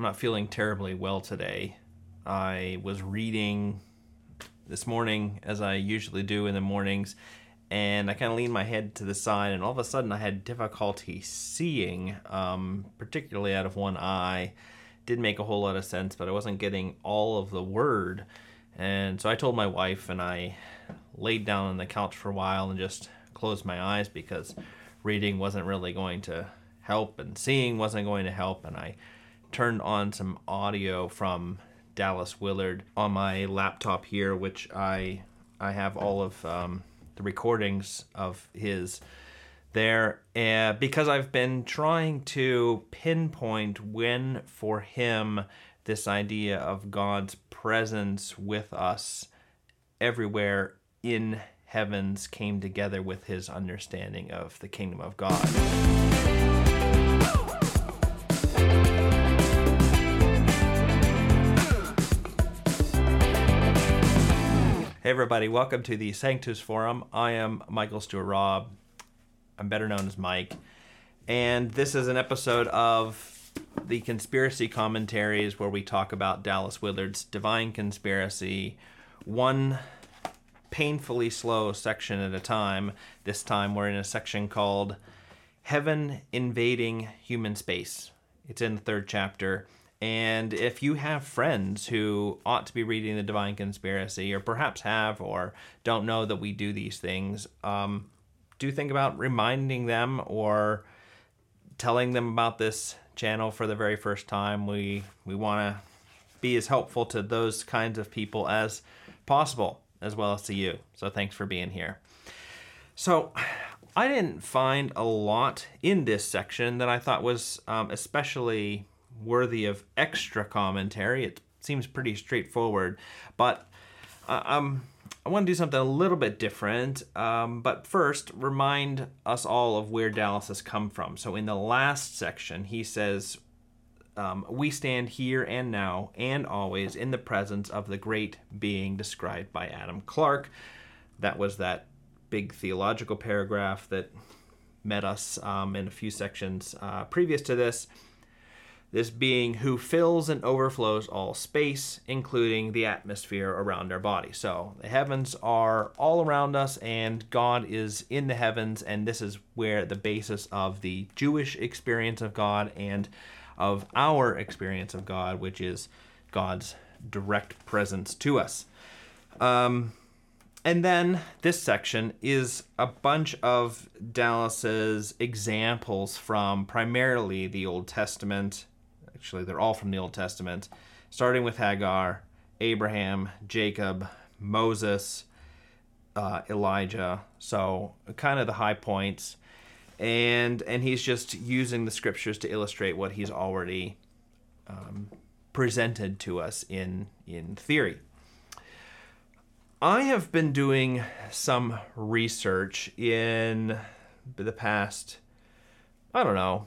I'm not feeling terribly well today. I was reading this morning, as I usually do in the mornings, and I kind of leaned my head to the side, and all of a sudden I had difficulty seeing, um, particularly out of one eye. Didn't make a whole lot of sense, but I wasn't getting all of the word. And so I told my wife, and I laid down on the couch for a while and just closed my eyes because reading wasn't really going to help, and seeing wasn't going to help. And I turned on some audio from Dallas Willard on my laptop here, which I I have all of um, the recordings of his there uh, because I've been trying to pinpoint when for him this idea of God's presence with us everywhere in heavens came together with his understanding of the kingdom of God. Hey, everybody, welcome to the Sanctus Forum. I am Michael Stewart Robb. I'm better known as Mike. And this is an episode of the conspiracy commentaries where we talk about Dallas Willard's Divine Conspiracy, one painfully slow section at a time. This time we're in a section called Heaven Invading Human Space. It's in the third chapter. And if you have friends who ought to be reading the Divine Conspiracy, or perhaps have, or don't know that we do these things, um, do think about reminding them or telling them about this channel for the very first time. We we want to be as helpful to those kinds of people as possible, as well as to you. So thanks for being here. So I didn't find a lot in this section that I thought was um, especially worthy of extra commentary. It seems pretty straightforward, but uh, um, I want to do something a little bit different. Um, but first, remind us all of where Dallas has come from. So in the last section, he says, um, "We stand here and now and always in the presence of the great being described by Adam Clarke. That was that big theological paragraph that met us um, in a few sections uh, previous to this this being who fills and overflows all space, including the atmosphere around our body. So the heavens are all around us, and God is in the heavens, and this is where the basis of the Jewish experience of God and of our experience of God, which is God's direct presence to us. Um, and then this section is a bunch of Dallas's examples from primarily the Old Testament Actually, they're all from the Old Testament, starting with Hagar, Abraham, Jacob, Moses, uh, Elijah. So kind of the high points, and and he's just using the scriptures to illustrate what he's already um, presented to us in in theory. I have been doing some research in the past, I don't know,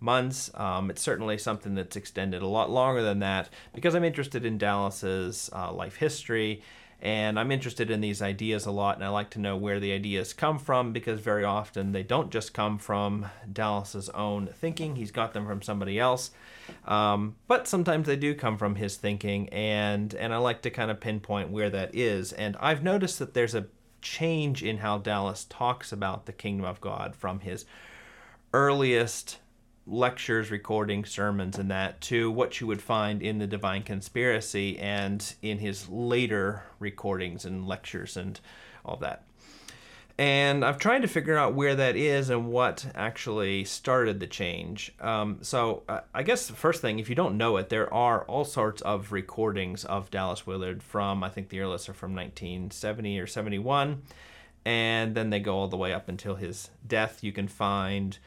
months. Um, it's certainly something that's extended a lot longer than that because I'm interested in Dallas's uh, life history and I'm interested in these ideas a lot and I like to know where the ideas come from because very often they don't just come from Dallas's own thinking. He's got them from somebody else. Um, but sometimes they do come from his thinking and and I like to kind of pinpoint where that is. And I've noticed that there's a change in how Dallas talks about the kingdom of God from his earliest lectures, recordings, sermons, and that to what you would find in the Divine Conspiracy and in his later recordings and lectures and all that. And I've tried to figure out where that is and what actually started the change. Um, so, uh, I guess the first thing, if you don't know it, there are all sorts of recordings of Dallas Willard from, I think the earliest are from 1970 or 71. And then they go all the way up until his death. You can find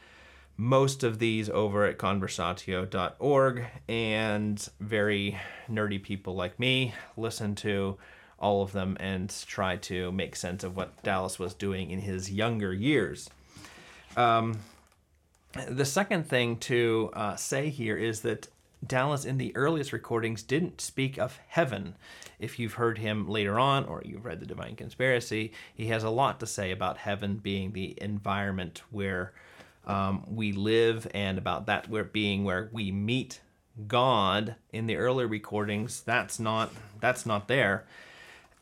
most of these over at conversatio.org, and very nerdy people like me listen to all of them and try to make sense of what Dallas was doing in his younger years. Um, the second thing to uh, say here is that Dallas, in the earliest recordings, didn't speak of heaven. If you've heard him later on, or you've read The Divine Conspiracy, he has a lot to say about heaven being the environment where um, we live and about that where being where we meet God in the early recordings, that's not that's not there.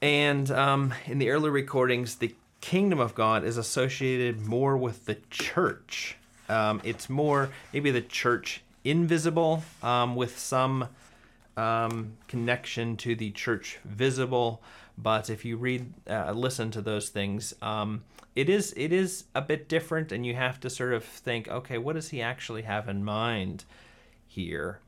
And um, in the early recordings, the kingdom of God is associated more with the church. Um, it's more maybe the church invisible um, with some um, connection to the church visible. But if you read, uh, listen to those things, um, it is it is a bit different, and you have to sort of think, okay, what does he actually have in mind here?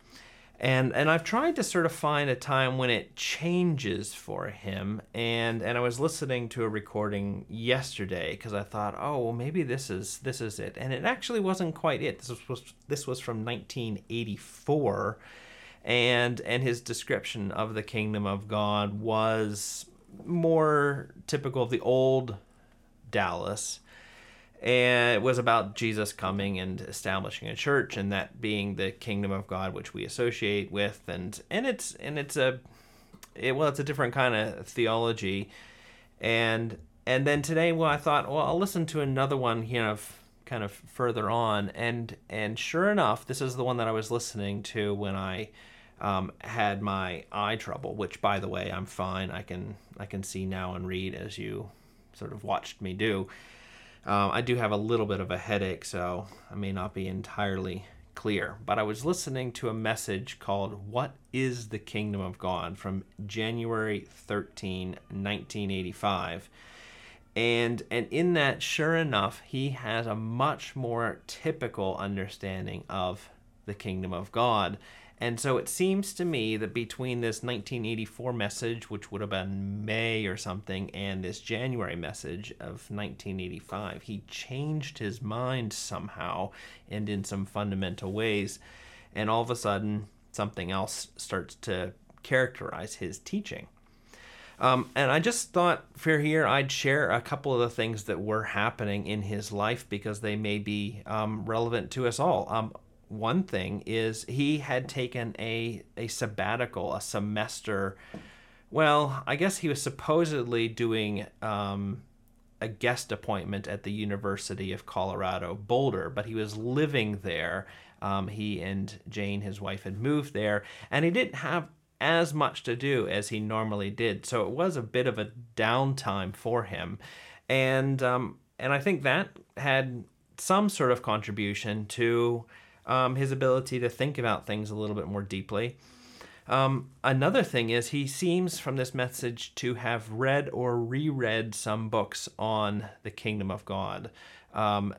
And and I've tried to sort of find a time when it changes for him. And and I was listening to a recording yesterday because I thought, oh, well, maybe this is this is it. And it actually wasn't quite it. This was this was from 1984 and and his description of the kingdom of God was more typical of the old Dallas. And it was about Jesus coming and establishing a church, and that being the kingdom of God, which we associate with, and and it's and it's a, it, well, it's a different kind of theology, and and then today, well, I thought, well, I'll listen to another one, you know, kind of further on, and and sure enough, this is the one that I was listening to when I um, had my eye trouble, which by the way, I'm fine. I can I can see now and read as you sort of watched me do. Um, I do have a little bit of a headache, so I may not be entirely clear. But I was listening to a message called What is the Kingdom of God from January 13, 1985. And and in that, sure enough, he has a much more typical understanding of the kingdom of God. And so it seems to me that between this 1984 message, which would have been May or something, and this January message of 1985, he changed his mind somehow and in some fundamental ways. And all of a sudden, something else starts to characterize his teaching. Um, and I just thought for here I'd share a couple of the things that were happening in his life because they may be um, relevant to us all. Um, one thing is he had taken a a sabbatical, a semester. Well, I guess he was supposedly doing um, a guest appointment at the University of Colorado Boulder, but he was living there. Um, he and Jane, his wife, had moved there, and he didn't have as much to do as he normally did. So it was a bit of a downtime for him, and um, and I think that had some sort of contribution to um, his ability to think about things a little bit more deeply. Um, another thing is he seems from this message to have read or reread some books on the kingdom of God. Um,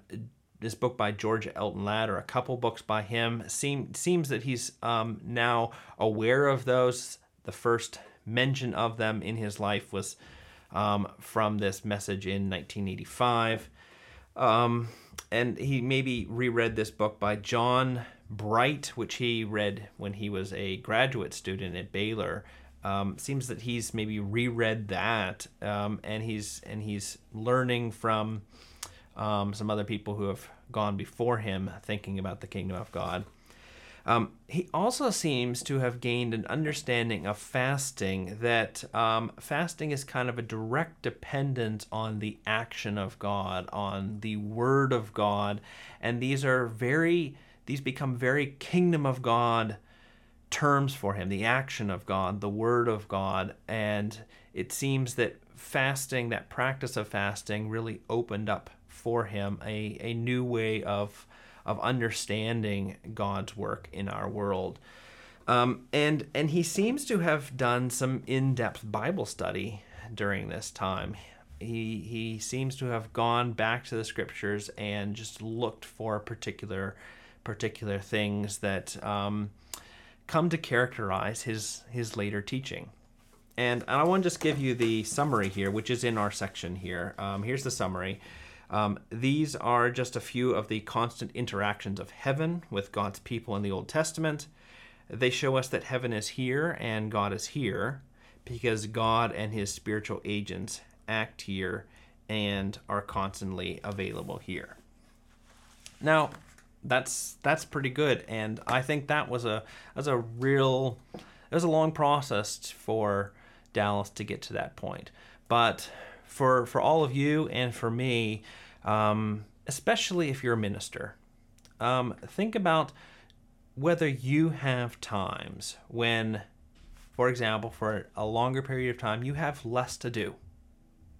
this book by George Eldon Ladd, or a couple books by him, seem, seems that he's um, now aware of those. The first mention of them in his life was um, from this message in 1985. And he maybe reread this book by John Bright, which he read when he was a graduate student at Baylor. Um, seems that he's maybe reread that, um, and he's and he's learning from um, some other people who have gone before him, thinking about the kingdom of God. Um, he also seems to have gained an understanding of fasting that um, fasting is kind of a direct dependence on the action of God, on the Word of God, and these are very these become very kingdom of God terms for him the action of God, the Word of God, and it seems that fasting, that practice of fasting, really opened up for him a, a new way of of understanding God's work in our world. Um, and and he seems to have done some in-depth Bible study during this time. He he seems to have gone back to the scriptures and just looked for particular particular things that um, come to characterize his his later teaching. And, and I want to just give you the summary here, which is in our section here. Um, here's the summary. Um, these are just a few of the constant interactions of heaven with God's people in the Old Testament. They show us that heaven is here and God is here because God and his spiritual agents act here and are constantly available here. Now, that's that's pretty good and I think that was a was a real it was a long process for Dallas to get to that point. But for for all of you and for me, um, especially if you're a minister, um, think about whether you have times when, for example, for a longer period of time, you have less to do,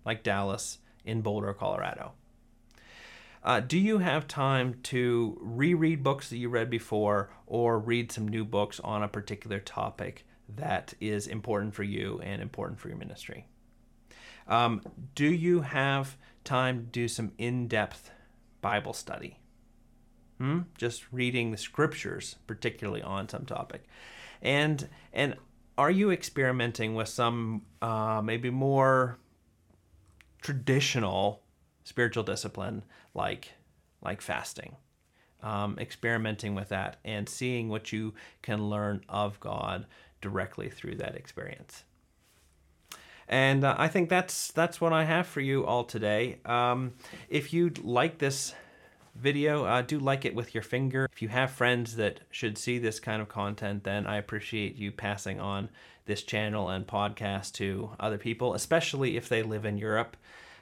like Dallas in Boulder, Colorado. Uh, do you have time to reread books that you read before or read some new books on a particular topic that is important for you and important for your ministry? Um, do you have time to do some in depth Bible study? Hmm? Just reading the scriptures, particularly on some topic. And, and are you experimenting with some uh, maybe more traditional spiritual discipline like like fasting um, experimenting with that and seeing what you can learn of god directly through that experience and uh, i think that's that's what i have for you all today um, if you like this video uh, do like it with your finger if you have friends that should see this kind of content then i appreciate you passing on this channel and podcast to other people especially if they live in europe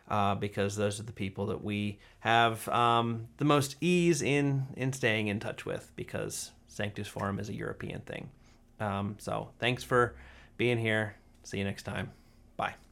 uh, because those are the people that we have um, the most ease in in staying in touch with because Sanctus Forum is a European thing. Um, so thanks for being here. See you next time. Bye.